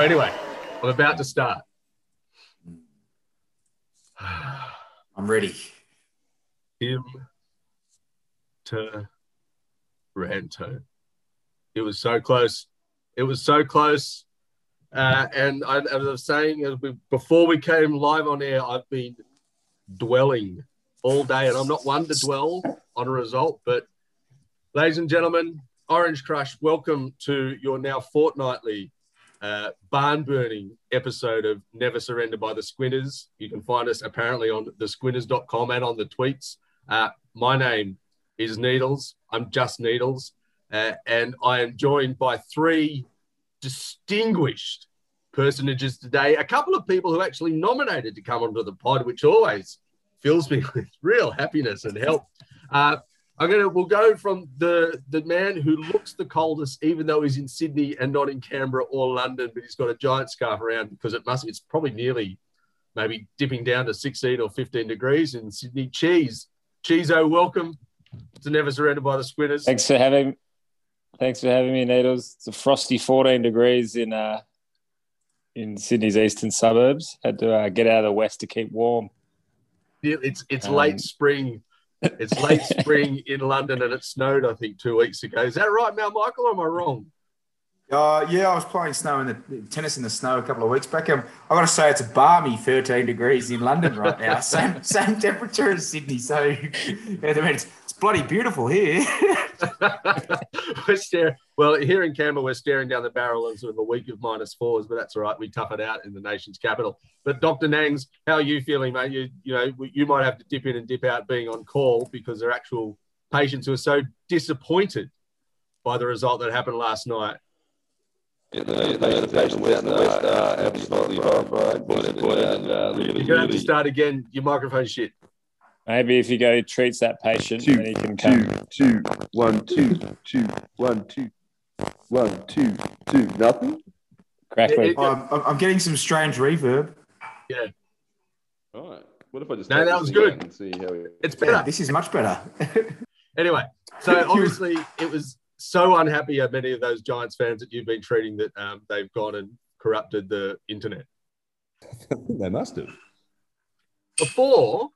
Anyway, I'm about to start. I'm ready. Tim to Ranto. It was so close. It was so close. Uh, and I, as I was saying, as we, before we came live on air, I've been dwelling all day, and I'm not one to dwell on a result. But, ladies and gentlemen, Orange Crush, welcome to your now fortnightly uh, barn burning episode of Never Surrender by the Squinters. You can find us apparently on thesquinters.com and on the tweets. Uh, my name is Needles. I'm just Needles. Uh, and I am joined by three distinguished personages today. A couple of people who actually nominated to come onto the pod, which always fills me with real happiness and help. I'm gonna we'll go from the the man who looks the coldest, even though he's in Sydney and not in Canberra or London, but he's got a giant scarf around because it must it's probably nearly maybe dipping down to 16 or 15 degrees in Sydney. Cheese, Cheezo, welcome to Never Surrendered by the Squinters. Thanks for having Thanks for having me, Needles. It's a frosty 14 degrees in uh, in Sydney's eastern suburbs. Had to uh, get out of the west to keep warm. It's it's um, late spring. It's late spring in London, and it snowed. I think two weeks ago. Is that right, Mal Michael? Or am I wrong? Uh, yeah, I was playing snow in the tennis in the snow a couple of weeks back. Um, I got to say, it's a balmy 13 degrees in London right now. same same temperature as Sydney. So, yeah, I mean, it's, it's bloody beautiful here. we're staring, well, here in Canberra, we're staring down the barrel of sort of a week of minus fours, but that's all right. We tough it out in the nation's capital. But Dr. Nangs, how are you feeling, mate? You, you know, you might have to dip in and dip out being on call because there are actual patients who are so disappointed by the result that happened last night. Yeah, the, the, the, the patients out in the West are absolutely horrified, disappointed, and uh, really, You're going to have to start again. Your microphone shit. Maybe if you go treats that patient, two, then he can come. Two, two, one, two, two, one, two, one, two, two. Nothing. Crackly. I'm, I'm getting some strange reverb. Yeah. All right. What if I just no, that was good. And see how it... It's better. Yeah, this is much better. anyway, so obviously it was so unhappy at many of those Giants fans that you've been treating that um, they've gone and corrupted the internet. they must have. Before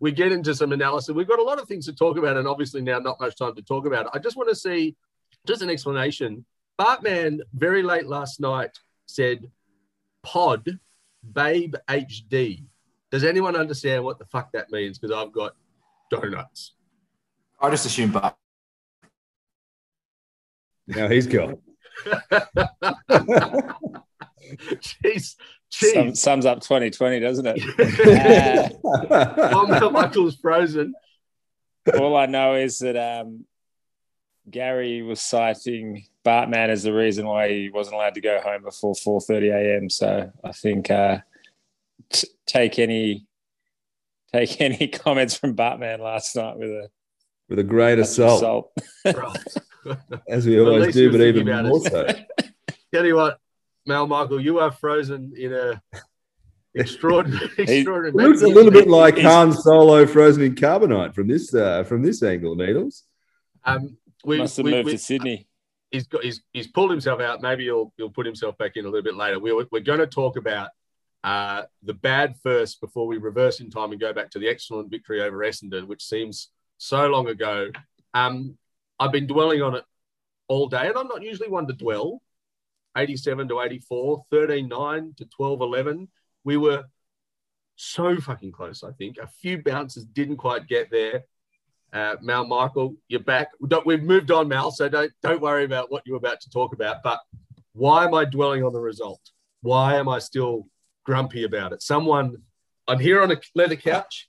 we get into some analysis. We've got a lot of things to talk about, and obviously now not much time to talk about it. I just want to see just an explanation. Bartman very late last night said pod babe HD. Does anyone understand what the fuck that means? Because I've got donuts. I just assume Bart. Now he's gone. Jeez, Sum, sums up 2020, doesn't it? uh, Michael's frozen. All I know is that um, Gary was citing Bartman as the reason why he wasn't allowed to go home before 4:30 a.m. So I think uh, t- take any take any comments from Bartman last night with a with a great assault, as we always do, but even more so. Tell you what, Mal Michael, you are frozen in a extraordinary. extraordinary it looks a little bit like Han Solo frozen in carbonite from this uh, from this angle, Needles. Um, we must have we, moved we, to Sydney. He's got he's, he's pulled himself out. Maybe he'll he'll put himself back in a little bit later. We're, we're going to talk about uh, the bad first before we reverse in time and go back to the excellent victory over Essendon, which seems so long ago. Um, I've been dwelling on it all day, and I'm not usually one to dwell. 87 to 84, 13 9 to 12 11. We were so fucking close, I think. A few bounces didn't quite get there. Uh, Mal Michael, you're back. We've moved on, Mal, so don't don't worry about what you're about to talk about. But why am I dwelling on the result? Why am I still grumpy about it? Someone, I'm here on a leather couch.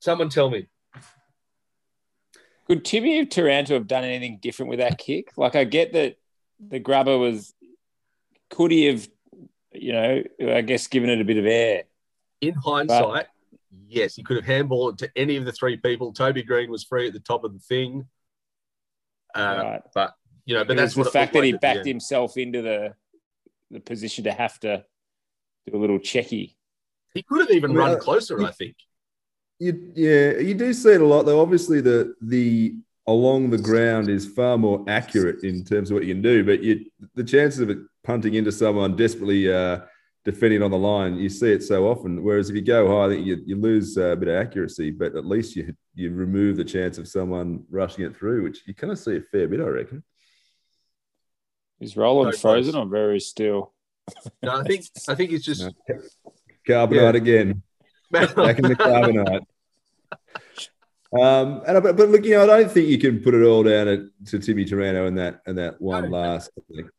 Someone tell me. Could Timmy of Taranto have done anything different with that kick? Like, I get that the grubber was could he have, you know, I guess given it a bit of air? In hindsight, but, yes, he could have handballed it to any of the three people. Toby Greene was free at the top of the thing. Uh, right. But you know, but it that's the fact that he backed himself into the the position to have to do a little checky. He could have even run closer, you, I think. You, yeah, you do see it a lot though. Obviously, the the along the ground is far more accurate in terms of what you can do. But you, the chances of it punting into someone desperately uh, defending on the line, you see it so often. Whereas if you go high, you, you lose a bit of accuracy, but at least you you remove the chance of someone rushing it through, which you kind of see a fair bit, I reckon. Is Roland No frozen close. or very still? No, I think I think it's just Carbonite Yeah. again. Back in the carbonite. Um, and but, but look, you know, I don't think you can put it all down at, to Timmy Taranto and that and that one No. last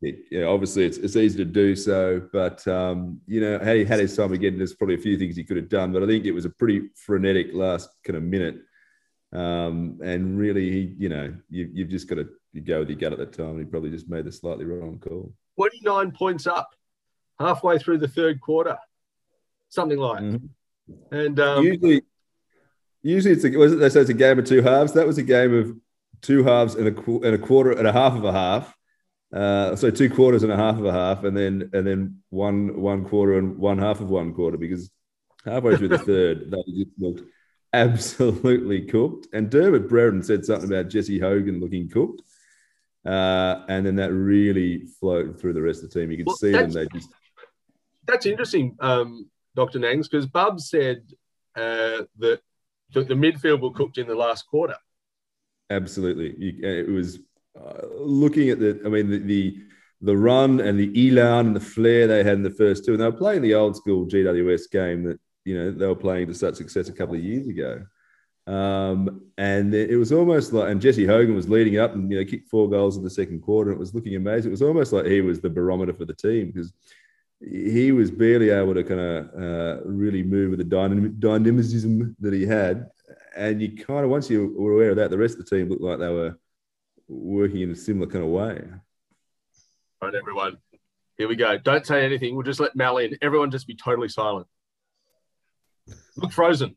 kick. Yeah, obviously it's, it's easy to do so, but um, you know, had he had his time again, there's probably a few things he could have done. But I think it was a pretty frenetic last kind of minute, um, and really, he, you know, you, you've just got to you go with your gut at that time. And he probably just made the slightly wrong call. 29 points up halfway through the third quarter, something like. Mhm. And um, usually, usually it's a, was it, they say it's a game of two halves. That was a game of two halves and a and a quarter and a half of a half. Uh, so two quarters and a half of a half, and then and then one one quarter and one half of one quarter because halfway through the third they just looked absolutely cooked. And Dermot Brereton said something about Jesse Hogan looking cooked. Uh, and then that really flowed through the rest of the team. You could Well, see them; that's- they just that's interesting, um, Dr. Nangs, because Bub said uh, that the, the midfield were cooked in the last quarter. Absolutely, you, uh, it was uh, looking at the. I mean, the, the the run and the elan and the flair they had in the first two, and they were playing the old school GWS game that you know they were playing to such success a couple of years ago. Um, and it was almost like, and Jesse Hogan was leading up and you know kicked four goals in the second quarter. And it was looking amazing. It was almost like he was the barometer for the team because he was barely able to kind of uh, really move with the dynam- dynamism that he had. And you kind of, once you were aware of that, the rest of the team looked like they were working in a similar kind of way. Right, everyone. Here we go. Don't say anything. We'll just let Mal in. Everyone just be totally silent. Look frozen.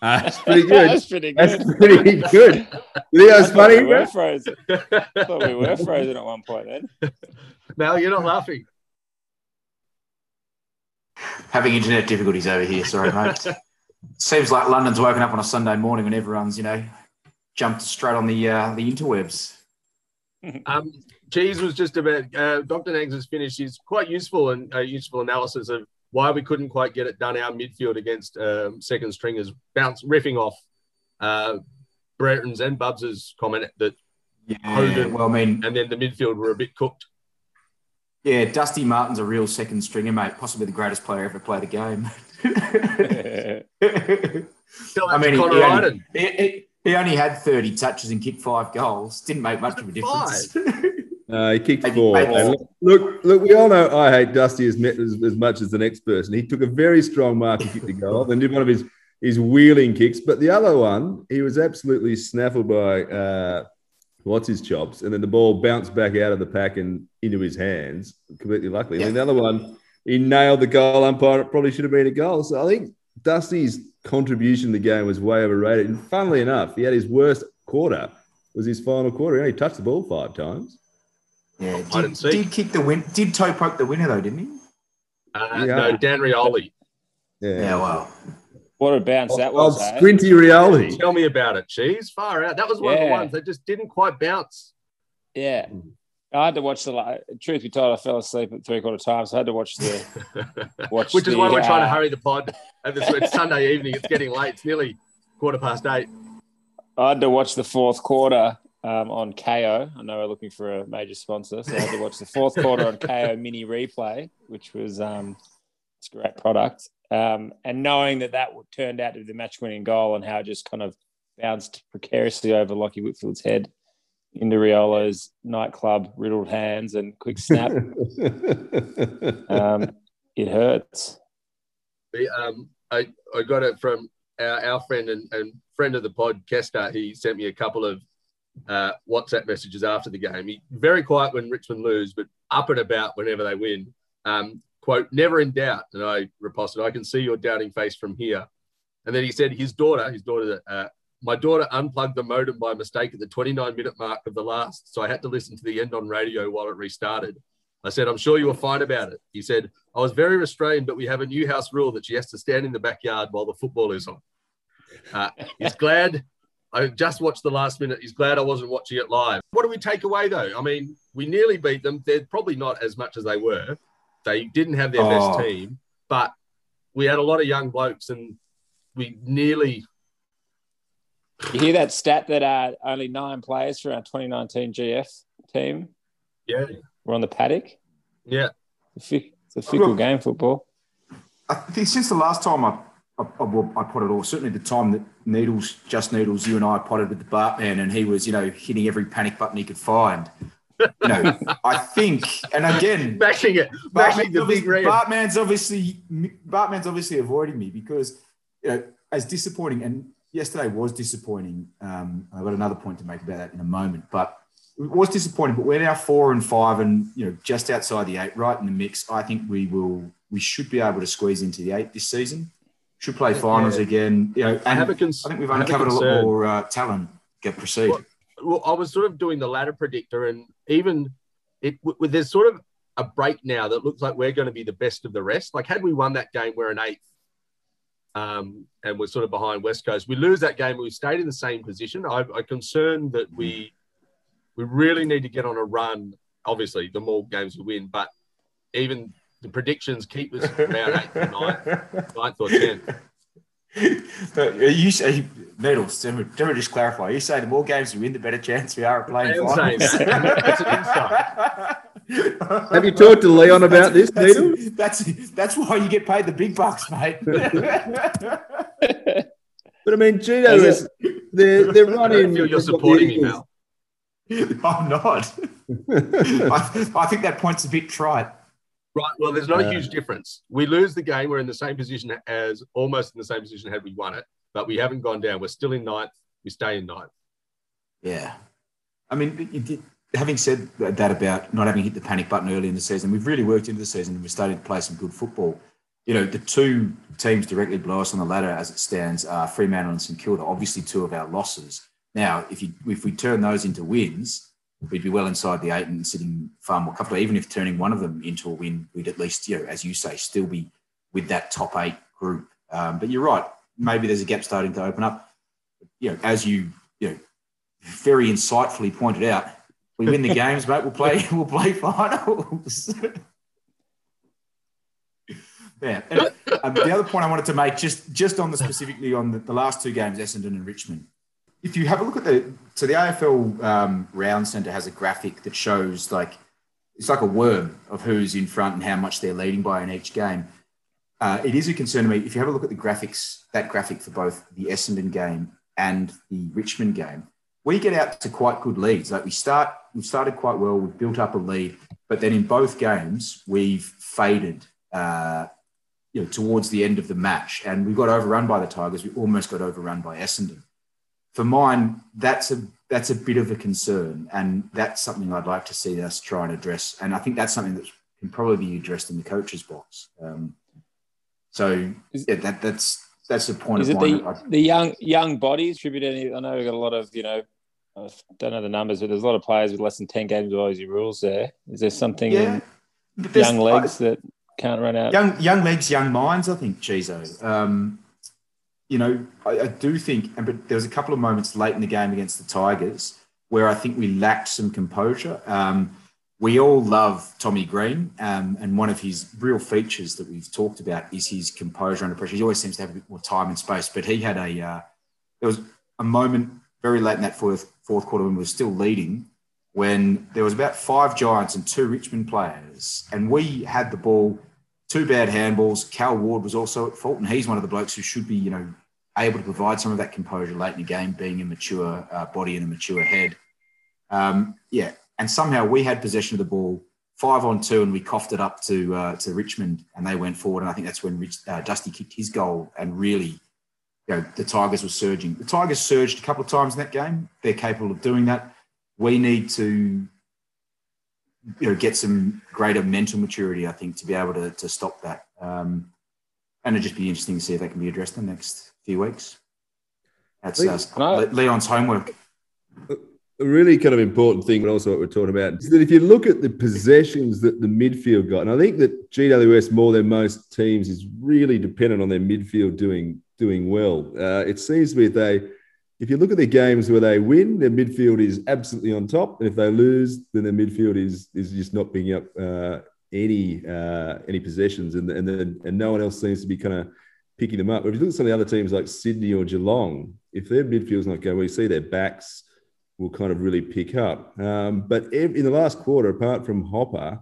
That's pretty good. That's pretty good. That's pretty good. Leo's funny. We were frozen. I thought we were frozen at one point then. Mal, you're not laughing. Having internet difficulties over here. Sorry, mate. Seems like London's woken up on a Sunday morning when everyone's, you know, jumped straight on the uh, the interwebs. Um, Cheese was just about uh, Dr. Nangs has finished his quite useful and uh, useful analysis of why we couldn't quite get it done our midfield against um, second stringers, bounce riffing off uh, Brereton's and Bubs's comment that, Yeah. Hogan. Well, I mean, and then the midfield were a bit cooked. yeah, Dusty Martin's a real second stringer, mate. Possibly the greatest player ever to play the game. Still I mean, he, Connor he, Ryden. only, he- he only had 30 touches and kicked five goals. Didn't make much of a difference. Uh, he kicked four. And look, look, look, we all know I hate Dusty as, as, as much as the next person. He took a very strong mark and kicked the goal, and did one of his, his wheeling kicks. But the other one, he was absolutely snaffled by uh, what's his chops, and then the ball bounced back out of the pack and into his hands, completely luckily. And then the other one, he nailed the goal umpire. It probably should have been a goal. So I think Dusty's contribution to the game was way overrated. And funnily enough, he had his worst quarter. Was his final quarter? He only touched the ball five times. Yeah, I did, didn't see. did kick the win. Did toe poke the winner though, didn't he? Uh, Yeah. No, Dan Rioli. Yeah, well, What a bounce that Old was. eh? Sprinty reality. Tell me about it, Cheese. Far out. That was one of the ones that just didn't quite bounce. Yeah. I had to watch the. Truth be told, I fell asleep at three quarter times. So I had to watch the. Watch Which is the, why we're trying to uh, hurry the pod. And this, it's Sunday evening. It's getting late. It's nearly quarter past eight. I had to watch the fourth quarter um, on Kayo. I know we're looking for a major sponsor, so I had to watch the fourth quarter on Kayo Mini Replay, which was um, it's a great product. Um, and knowing that that turned out to be the match-winning goal and how it just kind of bounced precariously over Lachie Whitfield's head into Rioli's nightclub riddled hands and quick snap, um, it hurts. Um, I, I got it from our, our friend and, and friend of the pod, Kester. He sent me a couple of uh, WhatsApp messages after the game. He very quiet when Richmond lose, but up and about whenever they win. Um, quote, never in doubt. And I reposted, I can see your doubting face from here. And then he said his daughter, his daughter uh, my daughter unplugged the modem by mistake at the 29 minute mark of the last, so I had to listen to the end on radio while it restarted. I said, I'm sure you were fine about it. He said, I was very restrained, but we have a new house rule that she has to stand in the backyard while the football is on. Uh, he's glad I just watched the last minute. He's glad I wasn't watching it live. What do we take away, though? I mean, we nearly beat them. They're probably not as much as they were. They didn't have their Oh. best team, but we had a lot of young blokes and we nearly You hear that stat that uh, only nine players for our 2019 GF team yeah were on the paddock? yeah It's a fick- it's a fickle Look- game, football. I think since the last time I, I, I, well, I potted, or certainly the time that Needles, just Needles, you and I potted with the Bartman, and he was, you know, hitting every panic button he could find. You know, I think, and again, bashing it bashing Bartman's the big red. Bartman's obviously Bartman's obviously avoiding me because you know as disappointing and yesterday was disappointing. Um, I've got another point to make about that in a moment, but it was disappointing. But we're now four and five, and you know just outside the eight, right in the mix. I think we will we should be able to squeeze into the eight this season. Should play finals again. You know, and I have a cons- I think we've have a uncovered a, lot more uh, talent. Get proceed. Well, well, I was sort of doing the ladder predictor, and even it w- there's sort of a break now that looks like we're going to be the best of the rest. Like had we won that game, we're an eighth, um, and we're sort of behind West Coast. We lose that game, we stayed in the same position. I, I'm concerned that we we really need to get on a run. Obviously, the more games we win, but even the predictions keep us around eighth or ninth, ninth or tenth. But uh, are you say medals? Let me, let me just clarify. Are you saying the more games we win, the better chance we are at playing am finals? saying. That's an insight. Have you talked to Leon about this, that's, Needle? that's that's why you get paid the big bucks, mate. But I mean, Gino Is is they're they're I running. feel you're supporting me, Mal. I'm not. I, I think that point's a bit trite. Right. Well, there's not a huge difference. We lose the game. We're in the same position as almost in the same position had we won it, but we haven't gone down. We're still in ninth. We stay in ninth. Yeah. I mean, it, having said that about not having hit the panic button early in the season, we've really worked into the season and we're starting to play some good football. You know, the two teams directly below us on the ladder as it stands are Fremantle and St Kilda, obviously two of our losses. Now, if you if we turn those into wins, we'd be well inside the eight and sitting far more comfortable. Even if turning one of them into a win, we'd at least, you know, as you say, still be with that top eight group. Um, but you're right. Maybe there's a gap starting to open up. You know, as you you know very insightfully pointed out, we win the games, mate. We'll play. We'll play finals. yeah. And, um, the other point I wanted to make, just just on the specifically on the, the last two games, Essendon and Richmond. If you have a look at the so the AFL um, Round Centre has a graphic that shows like it's like a worm of who's in front and how much they're leading by in each game. Uh, it is a concern to me. If you have a look at the graphics, that graphic for both the Essendon game and the Richmond game, we get out to quite good leads. Like we start, we started quite well. We've built up a lead, but then in both games we've faded. Uh, you know, towards the end of the match, and we got overrun by the Tigers. We almost got overrun by Essendon. For mine, that's a that's a bit of a concern, and that's something I'd like to see us try and address. And I think that's something that can probably be addressed in the coaches box. Um, so Is- yeah, that that's that's a point Is of it the, I- the young young bodies tribute any? I know we've got a lot of you know, I don't know the numbers, but there's a lot of players with less than ten games of Aussie rules. There is there something yeah, in young legs that can't run out? young young legs, young minds. I think Chizo. Um, you know, I, I do think, and but there was a couple of moments late in the game against the Tigers where I think we lacked some composure. Um, we all love Tommy Green, um, and one of his real features that we've talked about is his composure under pressure. He always seems to have a bit more time and space, but he had a uh, there was a moment very late in that fourth fourth quarter when we were still leading when there was about five Giants and two Richmond players, and we had the ball two bad handballs. Cal Ward was also at fault, and he's one of the blokes who should be, you know, able to provide some of that composure late in the game, being a mature uh, body and a mature head. Um, yeah, and somehow we had possession of the ball, five on two, and we coughed it up to uh, to Richmond, and they went forward. And I think that's when Rich, uh, Dusty kicked his goal, and really, you know, the Tigers were surging. The Tigers surged a couple of times in that game. They're capable of doing that. We need to you know, get some greater mental maturity, I think, to be able to, to stop that. Um, and it'd just be interesting to see if that can be addressed in the next few weeks. That's uh. Leon's homework. a really kind of important thing, but also what we're talking about, is that if you look at the possessions that the midfield got, and I think that GWS more than most teams is really dependent on their midfield doing doing well. Uh, it seems to be that they, if you look at their games where they win, their midfield is absolutely on top, and if they lose, then their midfield is is just not picking up uh, any uh, any possessions, and and then and no one else seems to be kind of picking them up. But if you look at some of the other teams like Sydney or Geelong, if their midfield's not going, well, you see their backs will kind of really pick up. Um, but in the last quarter, apart from Hopper,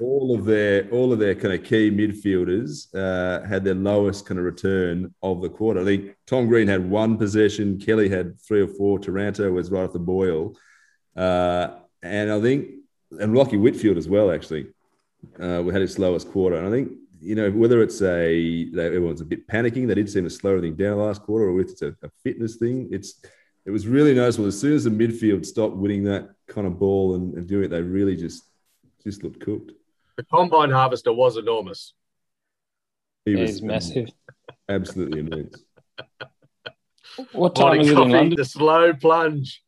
all of their all of their kind of key midfielders uh, had their lowest kind of return of the quarter. I think Tom Green had one possession, Kelly had three or four, Taranto was right off the boil, uh, and I think and Rocky Whitfield as well actually uh, we had his slowest quarter. And I think you know whether it's a everyone's a bit panicking, they did seem to slow everything down last quarter, or if it's a, a fitness thing. It's it was really noticeable as soon as the midfield stopped winning that kind of ball and, and doing it, they really just just looked cooked. The combine harvester was enormous. He Yeah, was he's massive. absolutely immense. What time Morning is it in London? the slow plunge.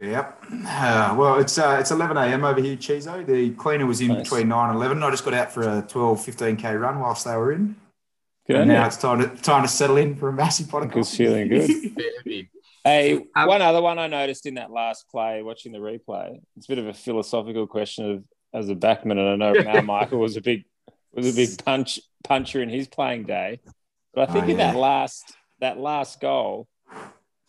Yep. Uh, well, it's uh, it's 11 a.m. over here, Chizo. The cleaner was in Nice. between 9 and 11. I just got out for a 12, 15k run whilst they were in. Good and now it's time to time to settle in for a massive pot of Good feeling good. Hey, Um, one other one I noticed in that last play, watching the replay. It's a bit of a philosophical question of as a backman, and I know Mal Michael was a big was a big punch puncher in his playing day. But I think Oh, in that last that last goal,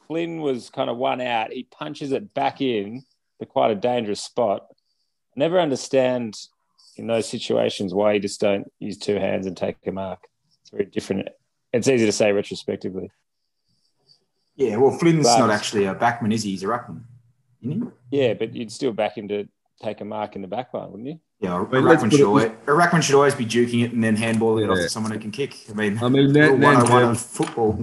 Flynn was kind of one out. He punches it back in to quite a dangerous spot. I never understand in those situations why you just don't use two hands and take a mark. It's very different. It's easy to say retrospectively. Yeah, well, Flynn's But- not actually a backman, is he? He's a ruckman, isn't he? Yeah, but you'd still back him to take a mark in the back line, wouldn't you? Yeah, a, I mean, let's ruckman should it- always, a ruckman should always be juking it and then handballing it off to someone who can kick. I mean, I mean, rule Nan, Nan, 101 Curvis, football.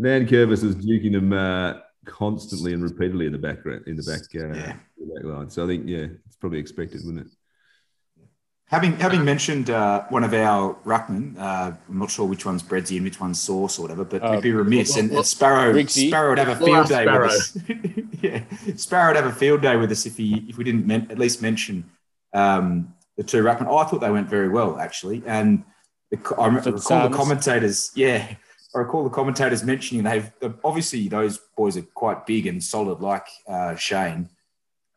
Nankervis is duking them uh, constantly and repeatedly in the background in the back, uh, Yeah. the back line. So I think yeah, it's probably expected, wouldn't it? Having having mentioned uh, one of our ruckmen, uh, I'm not sure which one's Breadsy and which one's Sauce or whatever, but Oh, we'd be remiss. And, well, and Sparrow Rigsy. Sparrow would have a field day with us. yeah, Sparrow would have a field day with us if he if we didn't men- at least mention um, the two ruckmen. Oh, I thought they went very well actually, and the, I the recall the commentators. Yeah, I recall the commentators mentioning they've obviously those boys are quite big and solid, like uh, Shane.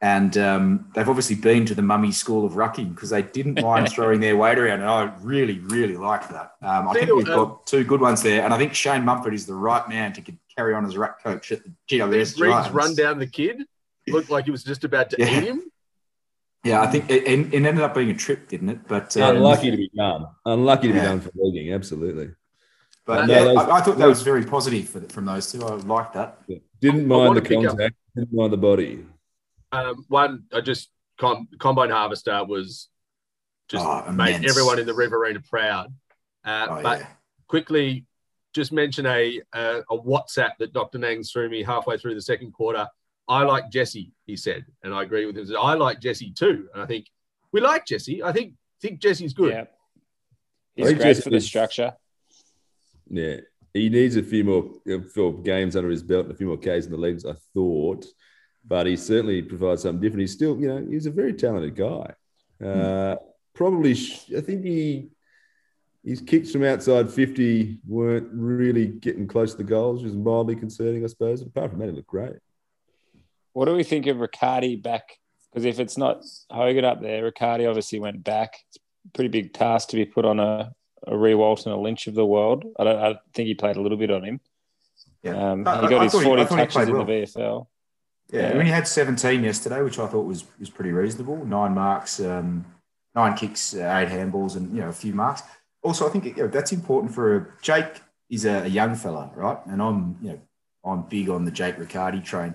And um, they've obviously been to the mummy school of rucking because they didn't mind throwing their weight around. And I really, really like that. Um, I think we've um, got two good ones there. And I think Shane Mumford is the right man to carry on as ruck coach at the GWS Reeds Giants. run down the kid. Looked like he was just about to Yeah. eat him. Yeah, I think it, it it ended up being a trip, didn't it? But um, Unlucky to be done. Unlucky to be Yeah. done for leaguing. Absolutely. But No, yeah, those- I, I thought that was very positive for, from those two. I liked that. Didn't mind the contact. Didn't mind the body. Um, one, I just com- combine harvester was just Oh, made immense. everyone in the Riverina proud. Uh, Oh, but yeah. quickly, just mention a, a a WhatsApp that Dr. Nangs threw me halfway through the second quarter. I like Jesse, he said, and I agree with him. I like Jesse too, and I think we like Jesse. I think think Jesse's good. Yeah. He's great just for the is- structure. Yeah. He needs a few more uh, few games under his belt and a few more Ks in the leagues, I thought. But he certainly provides something different. He's still, you know, he's a very talented guy. Uh, probably, sh- I think he his kicks from outside 50 weren't really getting close to the goals, which was mildly concerning, I suppose. Apart from that, he looked great. What do we think of Riccardi back? Because if it's not Hogan up there, Riccardi obviously went back. It's a pretty big task to be put on a, a Riewoldt and a Lynch of the world. I don't. I think he played a little bit on him. Yeah. Um, I- he got I his thought he- I forty thought he touches in well. the VFL. Yeah, I mean, he had 17 yesterday, which I thought was was pretty reasonable. Nine marks, um, nine kicks, uh, eight handballs, and you know a few marks. Also, I think you know, that's important for a, Jake. Is a, a young fella, right? And I'm you know I'm big on the Jake Riccardi train.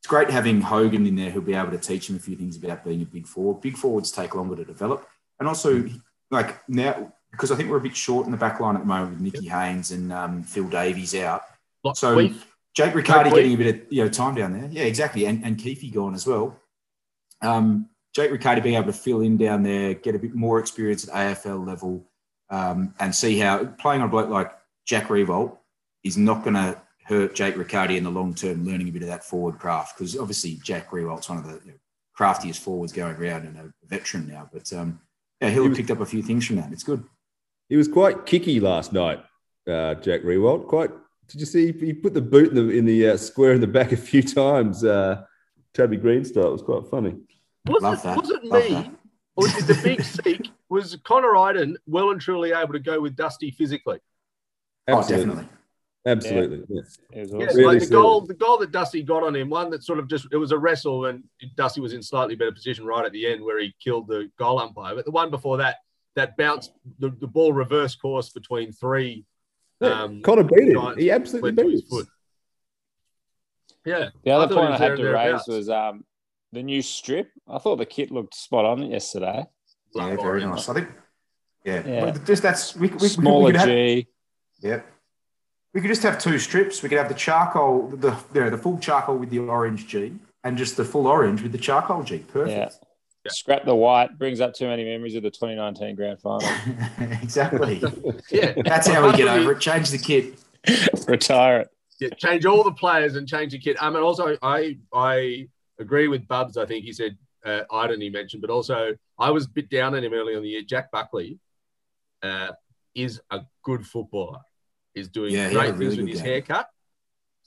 It's great having Hogan in there who'll be able to teach him a few things about being a big forward. Big forwards take longer to develop, and also like now because I think we're a bit short in the back line at the moment with Nicky Haynes and um, Phil Davis out. Like So-. Jake Riccardi getting a bit of you know time down there. Yeah, exactly. And and Keeffe gone as well. Um, Jake Riccardi being able to fill in down there, get a bit more experience at AFL level, um, and see how playing on a bloke like Jack Riewoldt is not going to hurt Jake Riccardi in the long term, learning a bit of that forward craft because obviously Jack Riewoldt's one of the you know, craftiest forwards going around and a veteran now. But um, yeah, he'll have picked up a few things from that. It's good. He was quite kicky last night, uh, Jack Riewoldt. Quite. Did you see he put the boot in the in the uh, square in the back a few times? Uh, Toby Greene style. It was quite funny. Was Love it, that. was it Love me? that. Or did the big seek was Connor Idun well and truly able to go with Dusty physically? Oh, Absolutely. definitely. Absolutely. Yeah. It was Yeah, awesome. Really like the solid. goal, the goal that Dusty got on him, one that sort of just it was a wrestle and Dusty was in slightly better position right at the end where he killed the goal umpire. But the one before that, that bounced the, the ball reverse course between three. Yeah, Um, Connor beat him. He absolutely went beat his him. foot. Yeah, The other thought he point I had to raise was um, the new strip. I thought the kit looked spot on yesterday. Yeah, Love very nice. I think. Yeah, Yeah. Well, just that's we, we, we, could- we Smaller could have, G. Yeah. We could just have two strips. We could have the charcoal, the you know, the full charcoal with the orange G, and just the full orange with the charcoal G. Yeah. Perfect. Scrap the white. Brings up too many memories of the 2019 grand final. exactly. Yeah, That's how we get over it. Change the kit. Retire it. yeah, change all the players and change the kit. Um, and also, I I agree with Bubs. I think he said uh, Idun he mentioned, but also I was a bit down on him early on the year. Jack Buckley uh, is a good footballer. Is doing Yeah, great a really things with his game. haircut.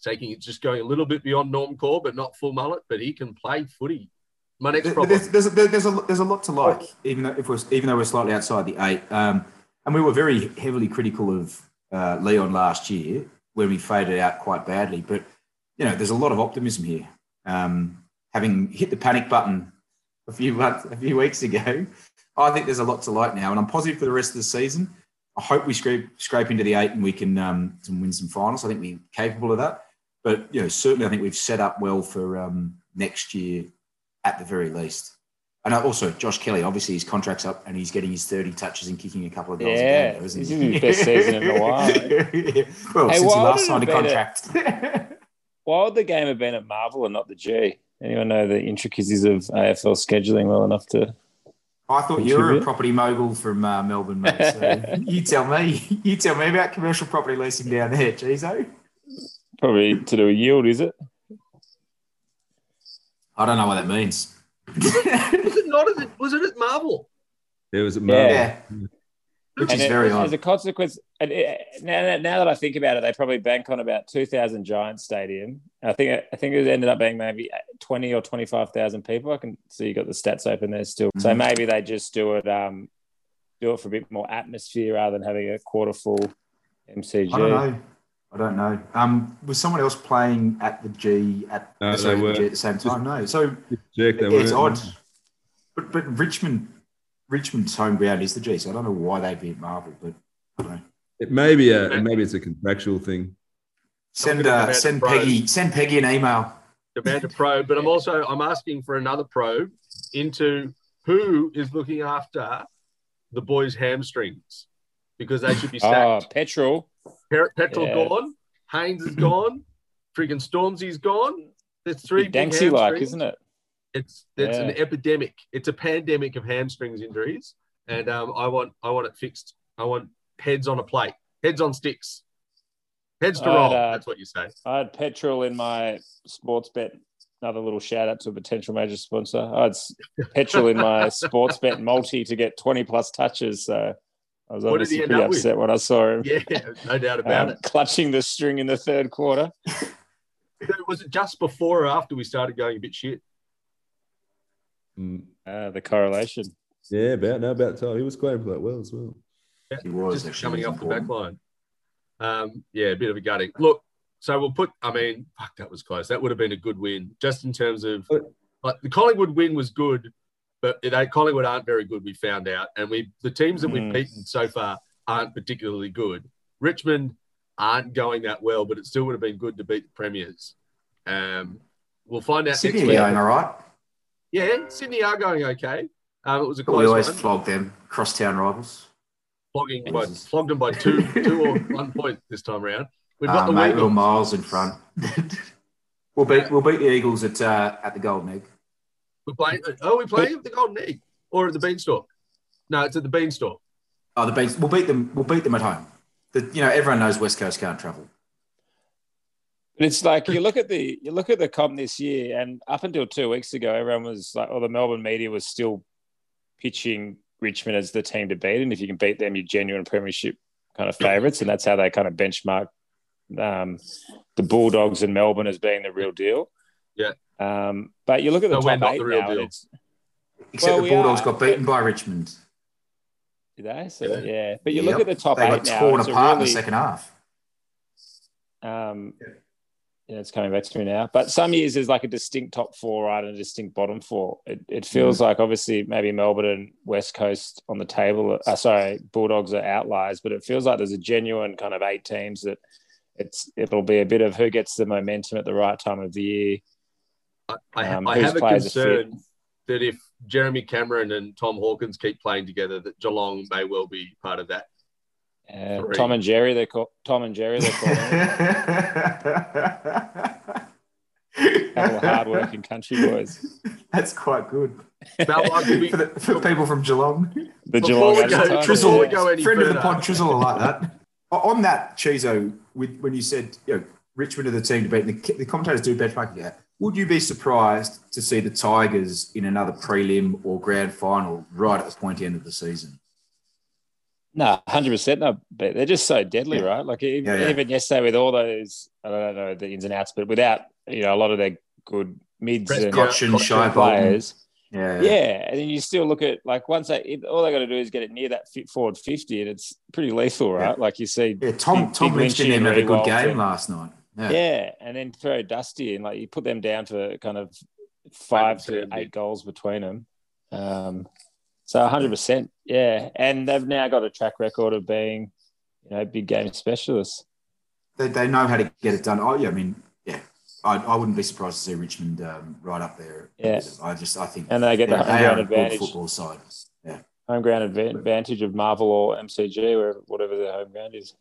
Taking it just going a little bit beyond norm core, but not full mullet. But he can play footy. My next problem. There's, there's, a, there's, a, there's a lot to like, even though if we're even though we're slightly outside the eight. Um, and we were very heavily critical of uh, Leon last year when we faded out quite badly. But you know, there's a lot of optimism here. Um, having hit the panic button a few months, a few weeks ago, I think there's a lot to like now, and I'm positive for the rest of the season. I hope we scrape scrape into the eight and we can um, some win some finals. I think we're capable of that. But you know, certainly, I think we've set up well for um, next year at the very least. And also, Josh Kelly, obviously his contract's up and he's getting his 30 touches and kicking a couple of goals Yeah, a game. isn't he? his best season in a while. Yeah. Well, Hey, since he last signed a contract. Why would the game have been at Marvel and not the G? Anyone know the intricacies of AFL scheduling well enough to? I thought you were a property mogul from uh, Melbourne, mate. So you tell me. You tell me about commercial property leasing down there, Geezo. Probably to do a yield, is it? I don't know what that means. was it not? At the, was it at Marvel? It was a Yeah. Marvel. yeah. Which And is it- very as a consequence, and it, now, now that I think about it, they probably bank on about two thousand Giants Stadium. I think I think it ended up being maybe twenty or twenty five thousand people. I can see you got the stats open there still. So Mhm. maybe they just do it um, do it for a bit more atmosphere rather than having a quarter full MCG. I don't know. I don't know. Um, was someone else playing at the G at, No, sorry, they the. G at the same time? No. So Jack, they Yeah, it's odd. But but Richmond Richmond's home ground is the G, so I don't know why they'd be at Marvel, but I don't know. It may be a maybe it's a contractual thing. Send uh, send a probe. Peggy send Peggy an email. demand a probe, but I'm also I'm asking for another probe into who is looking after the boys' hamstrings because they should be Oh, sacked. petrol. Pe- Petrol Yeah. gone, Haynes is gone, freaking Stormzy's gone. There's three big Danksy like, isn't it? It's it's an epidemic. It's a pandemic of hamstrings injuries, and um, I want I want it fixed. I want heads on a plate, heads on sticks, heads to I'd, roll. uh, That's what you say. I had petrol in my sports bet. Another little shout out to a potential major sponsor. I had petrol in my sports bet multi to get 20 plus touches. So I was What obviously pretty up with? upset when I saw him Yeah, no doubt about um, it. clutching the string in the third quarter. Was it just before or after we started going a bit shit? Mm. Uh, the correlation. Yeah, about now about time. He was playing for that well as well. He was just coming was off the back line. Um, yeah, a bit of a gutting. Look, so we'll put. I mean, fuck, that was close. That would have been a good win, just in terms of like the Collingwood win was good, but they Collingwood aren't very good. We found out, and we the teams that we've Mm. beaten so far aren't particularly good. Richmond aren't going that well, but it still would have been good to beat the premiers. Um, we'll find out Sydney next are going all right. Yeah, Sydney are going okay. Um, it was a But we always one. flog them, crosstown rivals. flogging by, Jesus. flogged them by two, two or one point this time round. We've got Uh, the mate, Eagles. little miles in front. we'll beat we'll beat the Eagles at uh, at the Golden Egg. We're playing. Oh, we're playing at the Golden Egg or at the Beanstalk. No, it's at the Beanstalk. Oh, the Beans. We'll beat them. We'll beat them at home. The, you know, everyone knows West Coast can't travel. But it's like you look at the you look at the comp this year, and up until two weeks ago, everyone was like, or the Melbourne media was still pitching Richmond as the team to beat, and if you can beat them, you're genuine premiership kind of favourites, and that's how they kind of benchmark um, the Bulldogs and Melbourne as being the real deal. Yeah. Um, but you look at the No, we're top not eight the real now, deal. it's Except Well, the Bulldogs are, got beaten by Richmond. did they? So Yeah. yeah, but you Yep. look at the top They eight got now. torn it's a apart in the second half. Um, yeah, it's coming back to me now. But some years there's like a distinct top four, right, and a distinct bottom four. It, it feels like obviously maybe Melbourne and West Coast on the table. Uh, sorry, Bulldogs are outliers, but it feels like there's a genuine kind of eight teams that it's it'll be a bit of who gets the momentum at the right time of the year. I, I, Um, I have a players are concern that if Jeremy Cameron and Tom Hawkins keep playing together, that Geelong may well be part of that. Uh, Tom and Jerry, they call Tom and Jerry, they call them. couple of hardworking country boys. That's quite good. Now, like, For, the, for people from Geelong. The Before Geelong we go- Advertiser. before we go any Friend of the further- pod, Trizzle, I like that. On that, Chizo, with, when you said you know, Richmond are the team to beat, and the, the commentators do benchmark that, would you be surprised to see the Tigers in another prelim or grand final right at the point end of the season? No, hundred percent. No, but they're just so deadly, Yeah. right? Like even, Yeah, yeah. even yesterday with all those, I don't know the ins and outs, but without you know a lot of their good mids and. Cotchin, Cotchin Shy players, Yeah. yeah. And then you still look at like once they all they got to do is get it near that fit forward fifty, and it's pretty lethal, right? Like you see, Yeah, Tom, Big- Tom Big didn't even have a good game and- last night. Yeah. yeah, and then throw Dusty in, like you put them down to kind of five to eight goals between them. Um, so hundred percent, yeah. And they've now got a track record of being, you know, big game specialists. They, they know how to get it done. Oh, yeah, I mean, yeah, I, I wouldn't be surprised to see Richmond um, right up there. Yeah. I just, I think And they get the home ground advantage, football side. Yeah. home ground advantage of Marvel or MCG, or whatever their home ground is.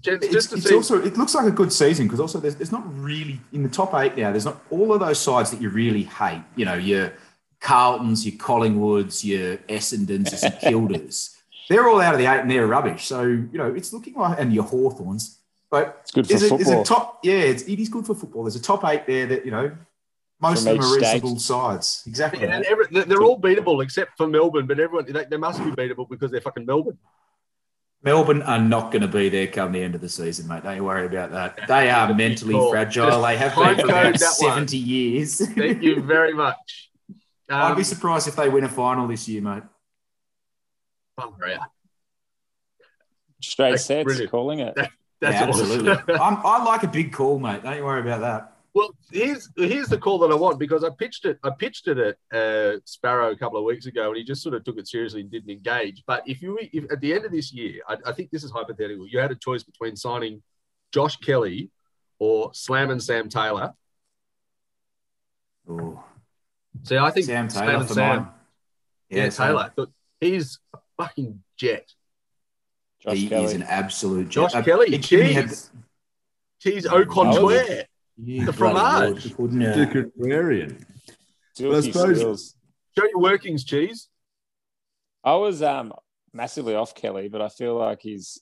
Gents, It's, just to it's see, also it looks like a good season because also there's, there's not really in the top eight now. There's not all of those sides that you really hate. You know your Carltons, your Collingwoods, your Essendons, your St Kildas. They're all out of the eight and they're rubbish. So you know it's looking like and your Hawthorns. But It's good for is it, is football. it top? Yeah, it's, it is good for football. There's a top eight there that you know most From of them are each state. reasonable sides. Exactly. and every, they're they're all beatable except for Melbourne, but everyone they, they must be beatable because they're fucking Melbourne. Melbourne are not going to be there come the end of the season, mate. Don't you worry about that. They are mentally Cool. fragile. Just They have been for about that one. 70 years. Thank you very much. I'd Um, be surprised if they win a final this year, mate. oh, yeah, Straight That's sets, brilliant. calling it. That's yeah, awesome. absolutely. I'm, I like a big call, mate. Don't you worry about that. Well, here's here's the call that I want because I pitched it. I pitched it at uh, Sparrow a couple of weeks ago, and he just sort of took it seriously and didn't engage. But if you if at the end of this year, I, I think this is hypothetical. You had a choice between signing Josh Kelly or slamming Sam Taylor. Oh, See, I think Sam Taylor slamming for Sam, mine. yeah, Sam- Taylor. Look, he's a fucking jet. Josh he Kelly. is an absolute Josh jet. Uh, Kelly, it should be had- jeez. He's au contraire. You The bloody fromage. would, wouldn't The contrarian. Silky I suppose- skills. Show your workings, cheese. I was um massively off Kelly, but I feel like he's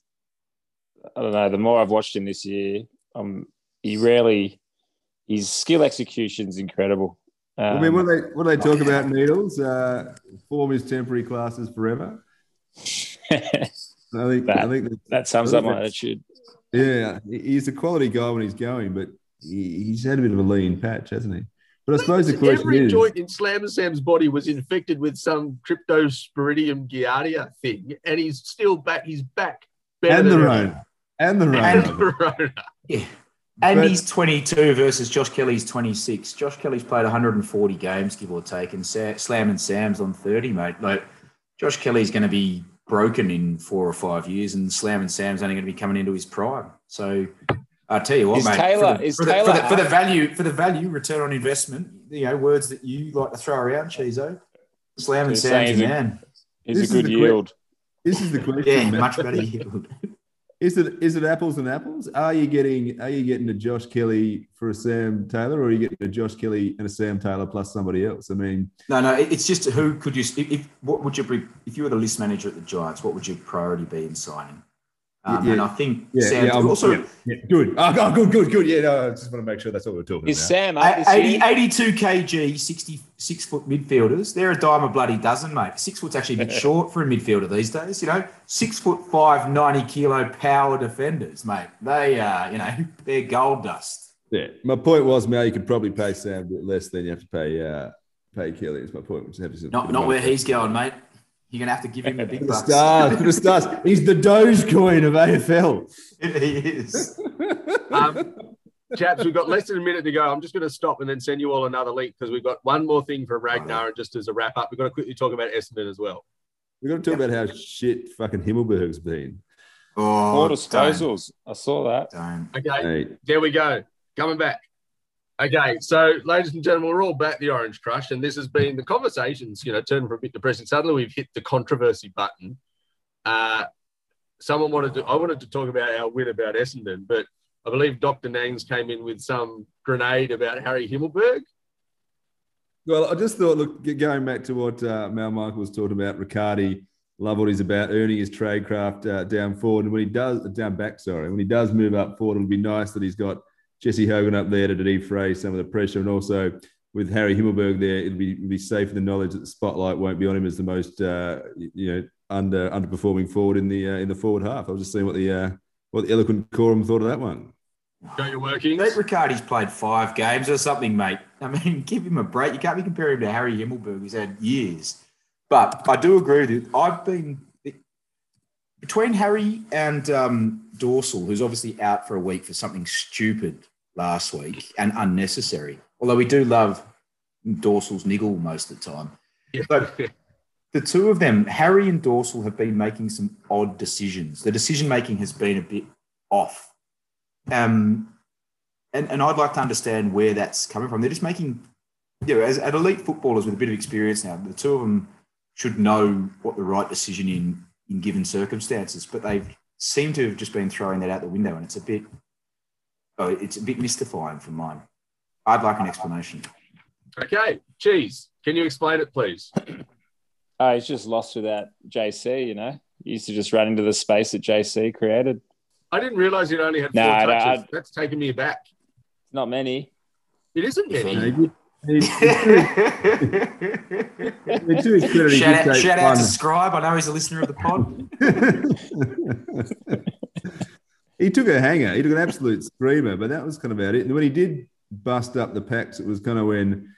I don't know, the more I've watched him this year, um he rarely his skill execution's incredible. Um, I mean, what they what they talk about needles, uh, form is temporary, classes forever. I think I That- think that, that sums up my attitude. yeah, he's a quality guy when he's going, but he, he's had a bit of a lean patch, hasn't he? But I suppose the question is Every is, joint in Slam and Sam's body was infected with some cryptosporidium giardia thing, and he's still back. He's back. better and the. Rona, and the And Rona. the Rona. Yeah. And But- he's 22 versus Josh Kelly's 26. Josh Kelly's played 140 games, give or take, and Sa- Slam and Sam's on 30, mate. Like, Josh Kelly's going to be broken in four or five years, and Slam and Sam's only going to be coming into his prime. So, I tell you what, Is mate. Taylor- for, the, is for, the, Taylor for, the, for the value, for the value, return on investment, you know, words that you like to throw around, Cheezo. Slam and You're Sam's saying your he's a- man. He's This a is good que- yield. This is the question. Yeah, much better yield. Is it is it apples and apples? Are you getting are you getting a Josh Kelly for a Sam Taylor, or are you getting a Josh Kelly and a Sam Taylor plus somebody else? I mean, No, no, it's just who could you? If, if what would you be if you were the list manager at the Giants? What would your priority be in signing? Um, Yeah, And I think Yeah, Sam yeah, I'm- also yeah, yeah, good. Oh, oh, good, good, good. Yeah, no, I just want to make sure that's what we're talking Is about. Sam up this 80, 82 kg, 66 foot midfielders. They're a dime a bloody dozen, mate. Six foot's actually a bit short for a midfielder these days, you know. Six foot five, 90 kilo power defenders, mate. They, uh, you know, they're gold dust. Yeah, my point was, Mal, you could probably pay Sam a bit less than you have to pay uh, pay Kelly. Is my point. Just have to Not, not where he's going, mate. You're going to have to give him the big the bucks. stars. The stars. He's the Dogecoin of AFL. he is. Um, chaps, we've got less than a minute to go. I'm just going to stop and then send you all another link because we've got one more thing from Ragnar. And just as a wrap up, we've got to quickly talk about Essendon as well. We're going to talk about how shit fucking Himmelberg's been. Oh, More don't. I saw that. don't. Okay, Hey, there we go. Coming back. Okay, so ladies and gentlemen, we're all back the Orange Crush, and this has been the conversations, you know, turned from a bit depressing. Suddenly we've hit the controversy button. Uh, someone wanted to, I wanted to talk about our win about Essendon, but I believe Dr. Nangs came in with some grenade about Harry Himmelberg. Well, I just thought, look, going back to what uh, Mal Michael was talking about, Riccardi, love what he's about, earning his trade craft uh, down forward. And when he does, down back, sorry, when he does move up forward, it'll be nice that he's got Jesse Hogan up there to defray some of the pressure. And also with Harry Himmelberg there, it'll be, it'll be safe in the knowledge that the spotlight won't be on him as the most, uh, you know, under underperforming forward in the uh, in the forward half. I was just seeing what the uh, what the eloquent quorum thought of that one. Got your workings? Pete Riccardi's played five games or something, mate. I mean, give him a break. You can't be comparing him to Harry Himmelberg, who's had years. But I do agree with you. I've been between Harry and um, Dorsal, who's obviously out for a week for something stupid last week and unnecessary. Although we do love Dorsal's niggle most of the time. But the two of them, Harry and Dorsal, have been making some odd decisions. The decision making has been a bit off. Um, and, and I'd like to understand where that's coming from. They're just making, you know, as, as elite footballers with a bit of experience now, the two of them should know what the right decision in in given circumstances, but they seem to have just been throwing that out the window, and it's a bit, oh, it's a bit mystifying for mine. I'd like an explanation. Okay, Cheese, can you explain it, please? Oh, he's just lost without JC, you know? He used to just run into the space that JC created. I didn't realize it only had four No, I don't- touches. I- That's taking me aback. It's not many. It isn't many. he did- he- he- to his credit, he shout out, take shout out to Scribe. I know he's a listener of the pod. he took a hanger. He took an absolute screamer, but that was kind of about it. And when he did bust up the packs, it was kind of when,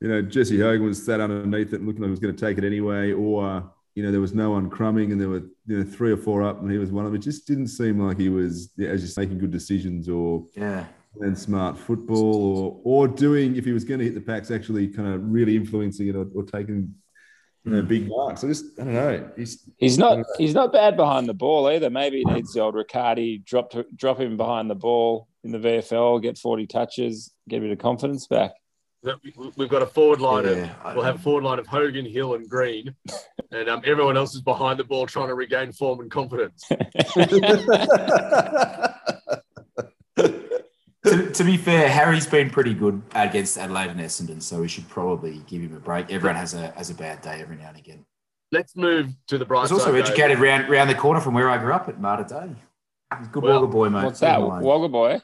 you know, Jesse Hogan was sat underneath it and looking like he was going to take it anyway, or, you know, there was no one crumbing and there were, you know, three or four up and he was one of them. It just didn't seem like he was, as just making good decisions or Yeah. playing smart football or, or doing, if he was going to hit the packs, actually kind of really influencing it or, or taking, you know, big marks. I just, I don't know. He's, He's not he's not bad behind the ball either. Maybe he needs the old Riccardi drop to, drop him behind the ball in the VFL, get 40 touches, get a bit of confidence back. We've got a forward line Yeah, of we'll have a forward line of Hogan, Hill, and Greene, and um, everyone else is behind the ball trying to regain form and confidence. to, to be fair, Harry's been pretty good against Adelaide and Essendon, so we should probably give him a break. Everyone has a has a bad day every now and again. Let's move to the I bright was side. also though. educated round round the corner from where I grew up at Mater Dei. He's a Good Well, Wagga boy, mate. What's that? Good line. Wagga boy?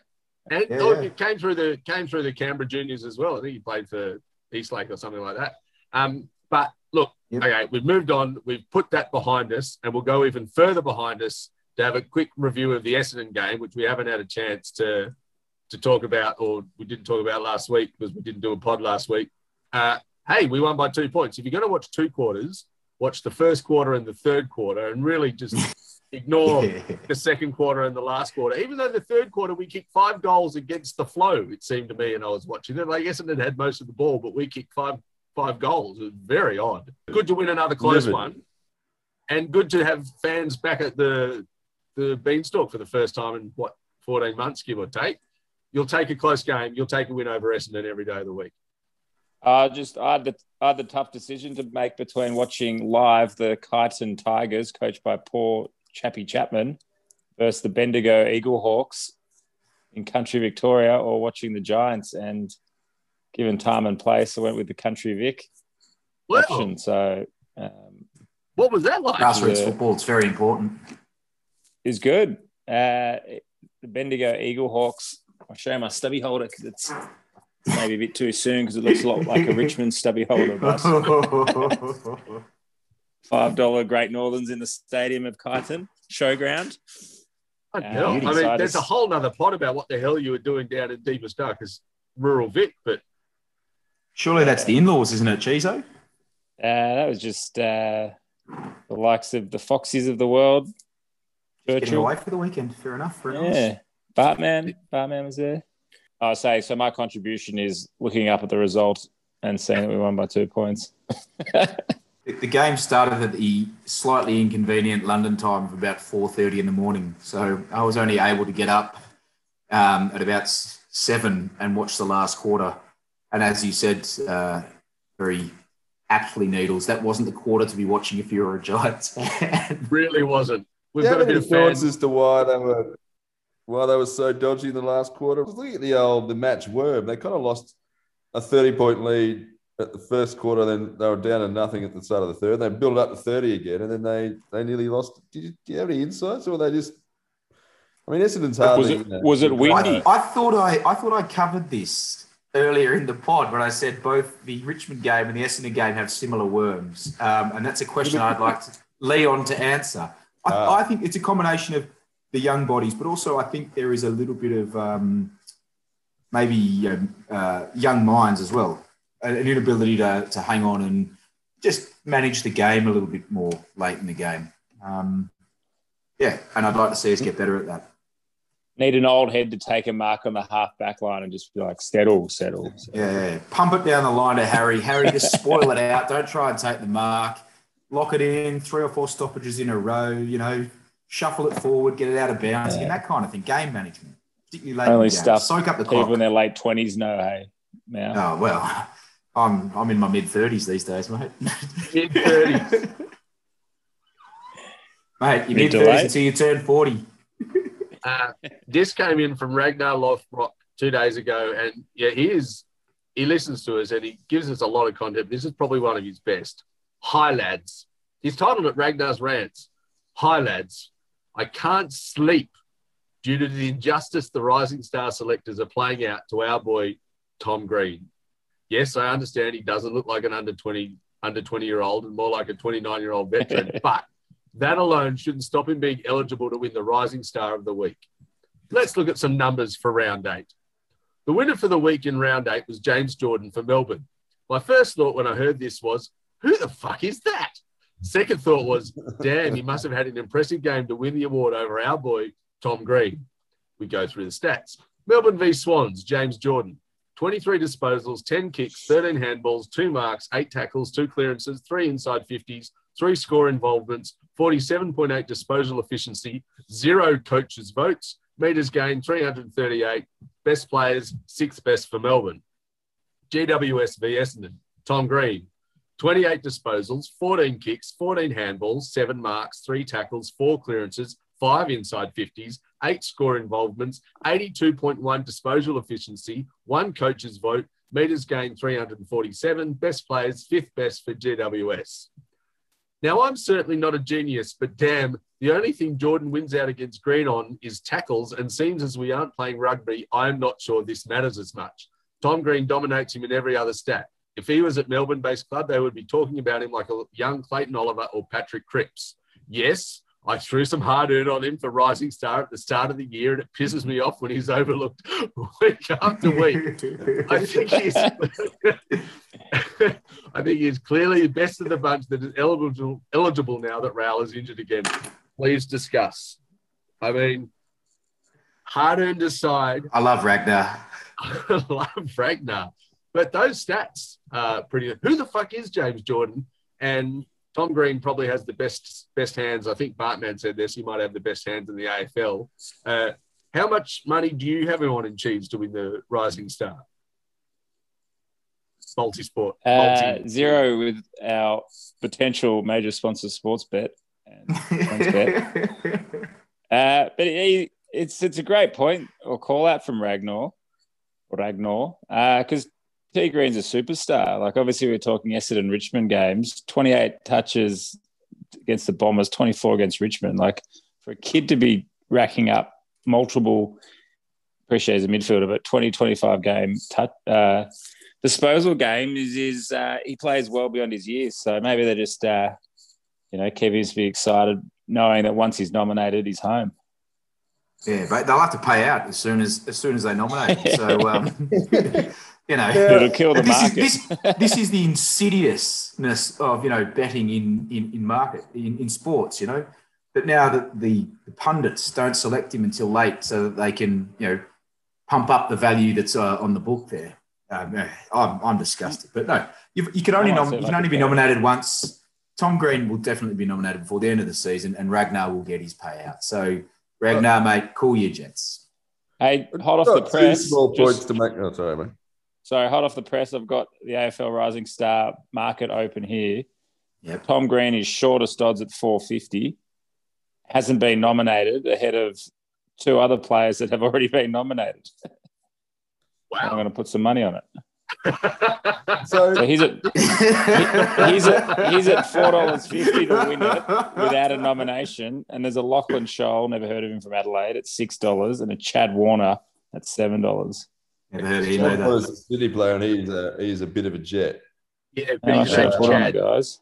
And Yeah, oh, yeah. it came through the came through the Canberra juniors as well. I think he played for Eastlake or something like that. Um, but look, Yep. okay, we've moved on. We've put that behind us, and we'll go even further behind us to have a quick review of the Essendon game, which we haven't had a chance to to talk about, or we didn't talk about last week because we didn't do a pod last week. Uh, hey, we won by two points. If you're going to watch two quarters, watch the first quarter and the third quarter, and really just ignore Yeah. the second quarter and the last quarter. Even though the third quarter we kicked five goals against the flow, it seemed to me, and I was watching it. Like Essendon had most of the ball, but we kicked five five goals. It was very odd. Good to win another close Livid. one, and good to have fans back at the the beanstalk for the first time in what fourteen months, give or take. You'll take a close game. You'll take a win over Essendon every day of the week. Uh, just I had, the, I had the tough decision to make between watching live the Kyneton Tigers, coached by poor Chappie Chapman, versus the Bendigo Eagle Hawks in country Victoria, or watching the Giants. And given time and place, I went with the country Vic Well, option. So um, what was that like? Grassroots football, it's very important. is good. Uh, the Bendigo Eagle Hawks. I'll show you my stubby holder because it's maybe a bit too soon because it looks a lot like a Richmond stubby holder. But five dollar Great Northerns in the stadium of Kyneton Showground. Uh. I mean, So I there's a whole nother pot about what the hell you were doing down in deepest darkest rural Vic, but Surely that's the in-laws, isn't it, Chizo? Uh, that was just uh, the likes of the Foxies of the world. Getting Churchill. away for the weekend. Fair enough. Fair enough. Yeah. Bartman. Bartman was there. I say so my contribution is looking up at the result and seeing that we won by two points. The- The game started at the slightly inconvenient London time of about 4.30 in the morning. So I was only able to get up um, at about seven and watch the last quarter. And as you said, uh, very aptly, Needles, that wasn't the quarter to be watching if you were a Giants fan. really wasn't. We've Do you got a have bit of fans. as to why they were why they were so dodgy in the last quarter? I was at the old the match worm. They kind of lost a 30 point lead at the first quarter, then they were down to nothing at the start of the third. They built up to 30 again, and then they they nearly lost. Did you, do you have any insights, or were they just? I mean, Essendon's hard. Was to, it- was it windy? I, I thought I, I thought I covered this earlier in the pod when I said both the Richmond game and the Essendon game have similar worms, um, and that's a question I'd like to, Leon to answer. I, Ah. I think it's a combination of the young bodies, but also I think there is a little bit of um, maybe um, uh, young minds as well, an inability to, to hang on and just manage the game a little bit more late in the game. Um, yeah, and I'd like to see us get better at that. Need an old head to take a mark on the half back line and just be like, settle, settle. settle. Yeah, yeah. pump it down the line to Harry. Harry, just spoil it out. Don't try and take the mark. Lock it in, three or four stoppages in a row, you know, shuffle it forward, get it out of bounds, and that kind of thing. Game management, particularly late Only game. stuff Soak up the People in their late 20s know, hey, now. Oh, well, I'm, I'm in my mid 30s these days, mate. Mid 30s. mate, you Mid mid to 30s until you turn 40. Uh, this came in from Ragnar Lothbrok two days ago, and yeah, he is. He listens to us and he gives us a lot of content. This is probably one of his best. Hi lads. He's titled it Ragnar's Rants. Hi lads. I can't sleep due to the injustice the Rising Star selectors are playing out to our boy Tom Green. Yes, I understand he doesn't look like an under 20 under 20 year old and more like a 29 year old veteran, but that alone shouldn't stop him being eligible to win the Rising Star of the Week. Let's look at some numbers for round eight. The winner for the week in round eight was James Jordan for Melbourne. My first thought when I heard this was, who the fuck is that? Second thought was, damn, he must have had an impressive game to win the award over our boy, Tom Green. We go through the stats. Melbourne v Swans, James Jordan. 23 disposals, 10 kicks, 13 handballs, two marks, eight tackles, two clearances, three inside 50s, three score involvements, 47.8 disposal efficiency, zero coaches' votes, metres gained 338, best players, sixth best for Melbourne. GWS v Essendon, Tom Green, 28 disposals, 14 kicks, 14 handballs, seven marks, three tackles, four clearances, five inside 50s, eight score involvements, 82.1 disposal efficiency, one coach's vote, metres gained 347, best players, fifth best for GWS. Now, I'm certainly not a genius, but damn, the only thing Jordan wins out against Green on is tackles, and seems as we aren't playing rugby, I'm not sure this matters as much. Tom Green dominates him in every other stat. If he was at Melbourne based club, they would be talking about him like a young Clayton Oliver or Patrick Cripps. Yes, I threw some hard earn on him for Rising Star at the start of the year, and it pisses me off when he's overlooked week after week. I think he's I think he's clearly the best of the bunch that is eligible eligible now that Raul is injured again. Please discuss. I mean, hard earned aside, I love Ragnar. I love Ragnar. But those stats are pretty Who the fuck is James Jordan? And Tom Green probably has the best best hands. I think Bartman said this. He might have the best hands in the AFL. Uh, how much money do you have on in Chiefs to win the Rising Star? Multi-sport. Uh, Multi- zero with our potential major sponsor, Sportsbet. And Uh, but it's it's a great point or call out from Ragnar or Ragnar because T Green's a superstar. Like obviously we're talking Essendon Richmond games, 28 touches against the Bombers, 24 against Richmond. Like for a kid to be racking up multiple, appreciate as a midfielder, but 20, 25 game touch, uh, disposal game is, is uh, he plays well beyond his years. So maybe they're just, uh, you know, Kevin's be excited knowing that once he's nominated, he's home. Yeah, but they'll have to pay out as soon as as soon as they nominate. him. So um, you know, It'll kill the this market. is this, this is the insidiousness of you know betting in in, in market in, in sports. You know, but now that the, the pundits don't select him until late, so that they can you know pump up the value that's uh, on the book there. Um, I'm, I'm disgusted, but no, you, you can only nom- say you like can only be bet. nominated once. Tom Green will definitely be nominated before the end of the season, and Ragnar will get his payout. So Ragnar, mate, call your jets. Hey, hot off the press. small just- points to make. Oh, sorry, mate. Sorry, hot off the press. I've got the AFL Rising Star market open here. Yep. Tom Green is shortest odds at 450. Hasn't been nominated ahead of two other players that have already been nominated. Wow. I'm going to put some money on it. So So he's at he's at he's at four dollars fifty to win it without a nomination. And there's a Lachlan Sholl, never heard of him from Adelaide, at six dollars, and a Chad Warner at seven dollars. Never heard of him either. a City player, and he's a he's a bit of a jet. yeah, How much big should I name, on Chad. guys?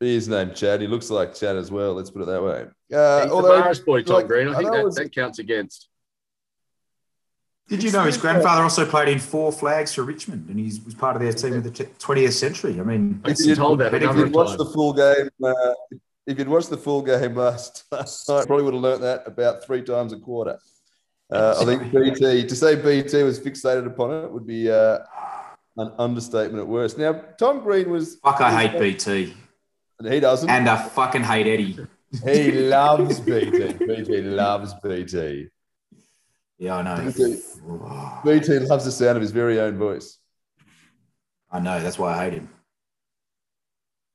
His name Chad. He looks like Chad as well. Let's put it that way. Uh, He's the although, boy, Tom like, Green. I I think know that, it's- that counts against. Did you know his grandfather also played in four flags for Richmond and he was part of their team of the 20th century? I mean, I've If been you- told that a if you number if of you'd watched the full game, uh, if you'd watched the full game last, last night, probably would have learnt that about three times a quarter. Uh, I think BT to say BT was fixated upon it would be uh, an understatement at worst. Now, Tom Green was fuck, I hate BT. He doesn't. And I fucking hate Eddie. he loves BT. BT loves BT. Yeah, I know. BT. BT loves the sound of his very own voice. I know. That's why I hate him.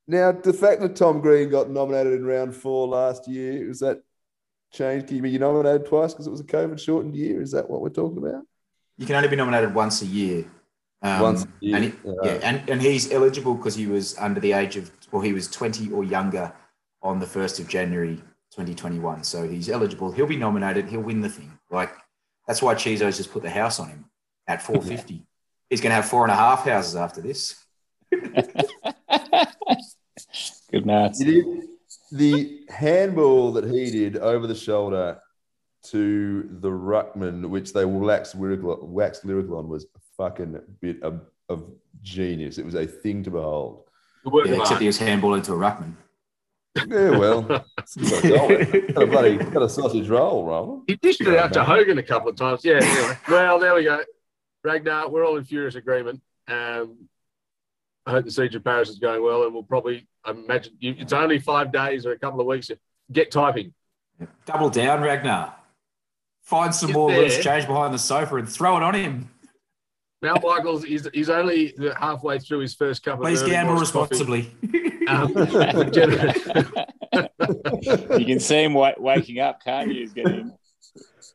Now, the fact that Tom Green got nominated in round four last year, was that changed? Can you be nominated twice because it was a COVID shortened year? Is that what we're talking about? You can only be nominated once a year. Um, Once a year, And he, yeah. yeah, and, and he's eligible because he was under the age of, well, he was 20 or younger on the 1st of January 2021. So he's eligible. He'll be nominated. He'll win the thing. Like, that's why Chizo's just put the house on him at 450. He's going to have four and a half houses after this. Good maths. He did the handball that he did over the shoulder to the ruckman, which they waxed lyrical, waxed lyrical on, was a fucking bit of, of genius. It was a thing to behold. Yeah, except he was handball into a ruckman. Yeah, well, got a, got a bloody got a sausage roll, Roland. He dished it out to Hogan a couple of times. Yeah. Anyway, well, there we go. Ragnar, we're all in furious agreement. Um, I hope the siege of Paris is going well, and we'll probably imagine you, it's only five days or a couple of weeks. Get typing. Double down, Ragnar. Find some Is more there- loose change behind the sofa and throw it on him. Mal Michaels is he's only halfway through his first cup of Please gamble responsibly. Um, You can see him wa- waking up, can't you? He's getting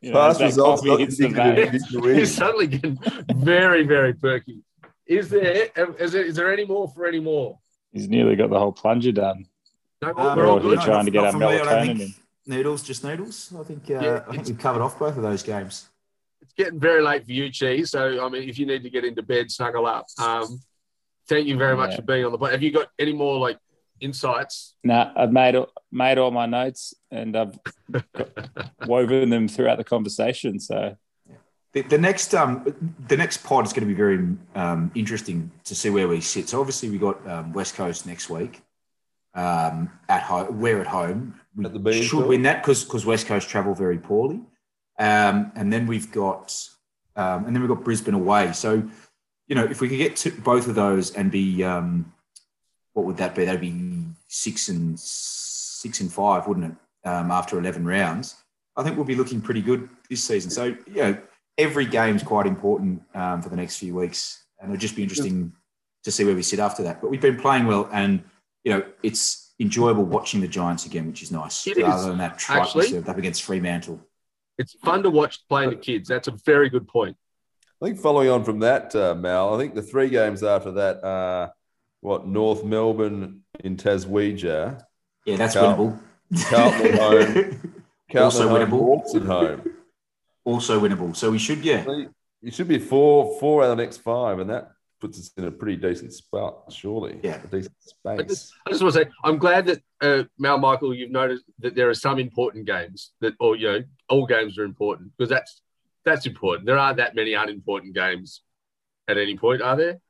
you know, Past results not the indicative of future. He's suddenly getting very, very perky. Is there is there, is there any more for any more? He's nearly got the whole plunger done. No, Um, we're all We're good. trying to get our from me, I don't melatonin in. Noodles, just noodles. I think uh, Yeah, I think we've covered off both of those games. It's getting very late for you, Cheese. So I mean, if you need to get into bed, snuggle up. Um, thank you very much Yeah. for being on the. Point. Have you got any more like insights? Nah, I've made all- made all my notes and I've woven them throughout the conversation. So The, the next um the next pod is going to be very um, interesting to see where we sit. So obviously we got um, West Coast next week. Um, at home, we're at home. We At the should win that because because West Coast travel very poorly. Um, and then we've got um, and then we've got Brisbane away. So you know if we could get to both of those and be um, what would that be? That'd be six and six and five, wouldn't it? Um, after eleven rounds, I think we'll be looking pretty good this season. So you know every game's quite important um, for the next few weeks, and it'll just be interesting to see where we sit after that. But we've been playing well, and you know it's enjoyable watching the Giants again, which is nice, It is, rather than that tripe actually. served up against Fremantle. It's fun to watch playing the kids. That's a very good point. I think following on from that, uh, Mal, I think the three games after that are what North Melbourne in Taswegia, Yeah, that's Carl- winnable. Carlton at home. Carlton Also at home, winnable. Hawks at home. Also winnable. So we should, yeah. You should be four four out of the next five, and that puts us in a pretty decent spot, surely. Yeah. A decent I space. just, I just want to say, I'm glad that uh, Mal Michael, you've noticed that there are some important games that, or you know, all games are important because that's that's important. There aren't that many unimportant games at any point, are there?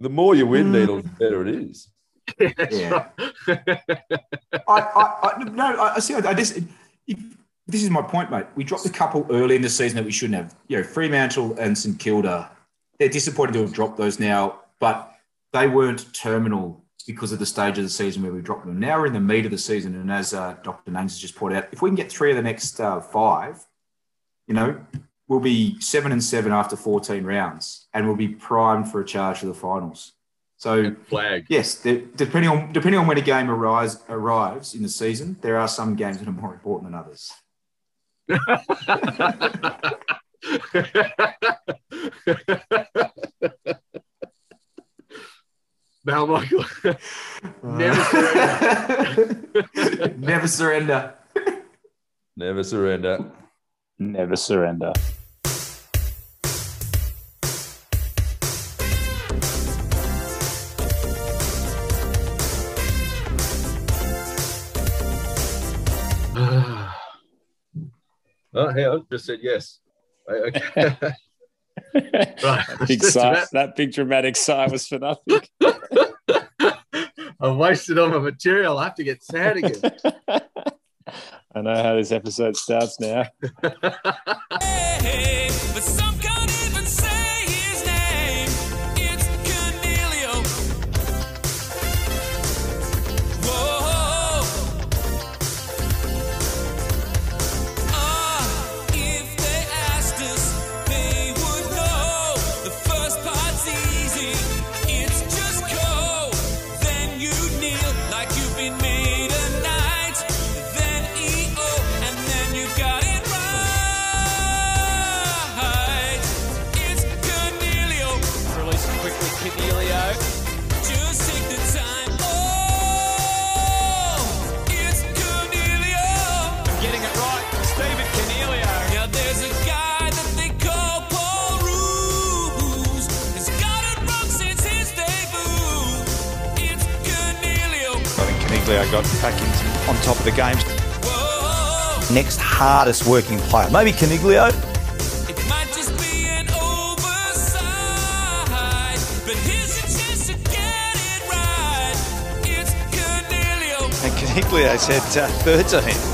The more you win, Mm. Needles, the better it is. That's Yeah. right. I, I, I no, I I see. I just if, this is my point, mate. We dropped a couple early in the season that we shouldn't have. You know, Fremantle and St Kilda. They're disappointed to have dropped those now, but they weren't terminal because of the stage of the season where we dropped them. Now we're in the meat of the season, and as uh, Dr. Nangs has just pointed out, if we can get three of the next uh, five, you know, we'll be seven and seven after 14 rounds, and we'll be primed for a charge for the finals. So Flag. Yes, depending on depending on when a game arrives arrives in the season, there are some games that are more important than others. Mal uh. Michael. Never surrender. Never surrender. Never surrender. Never surrender. Oh, hey, I just said yes. Okay. right. big sigh, about- that big dramatic sigh was for nothing. I've wasted all my material. I have to get sad again. I know how this episode starts now. Hey, but Next hardest working player. Maybe Caniglio. it might just be an oversight, but here's a chance to get it right. And Caniglio said uh, 13. Whoa.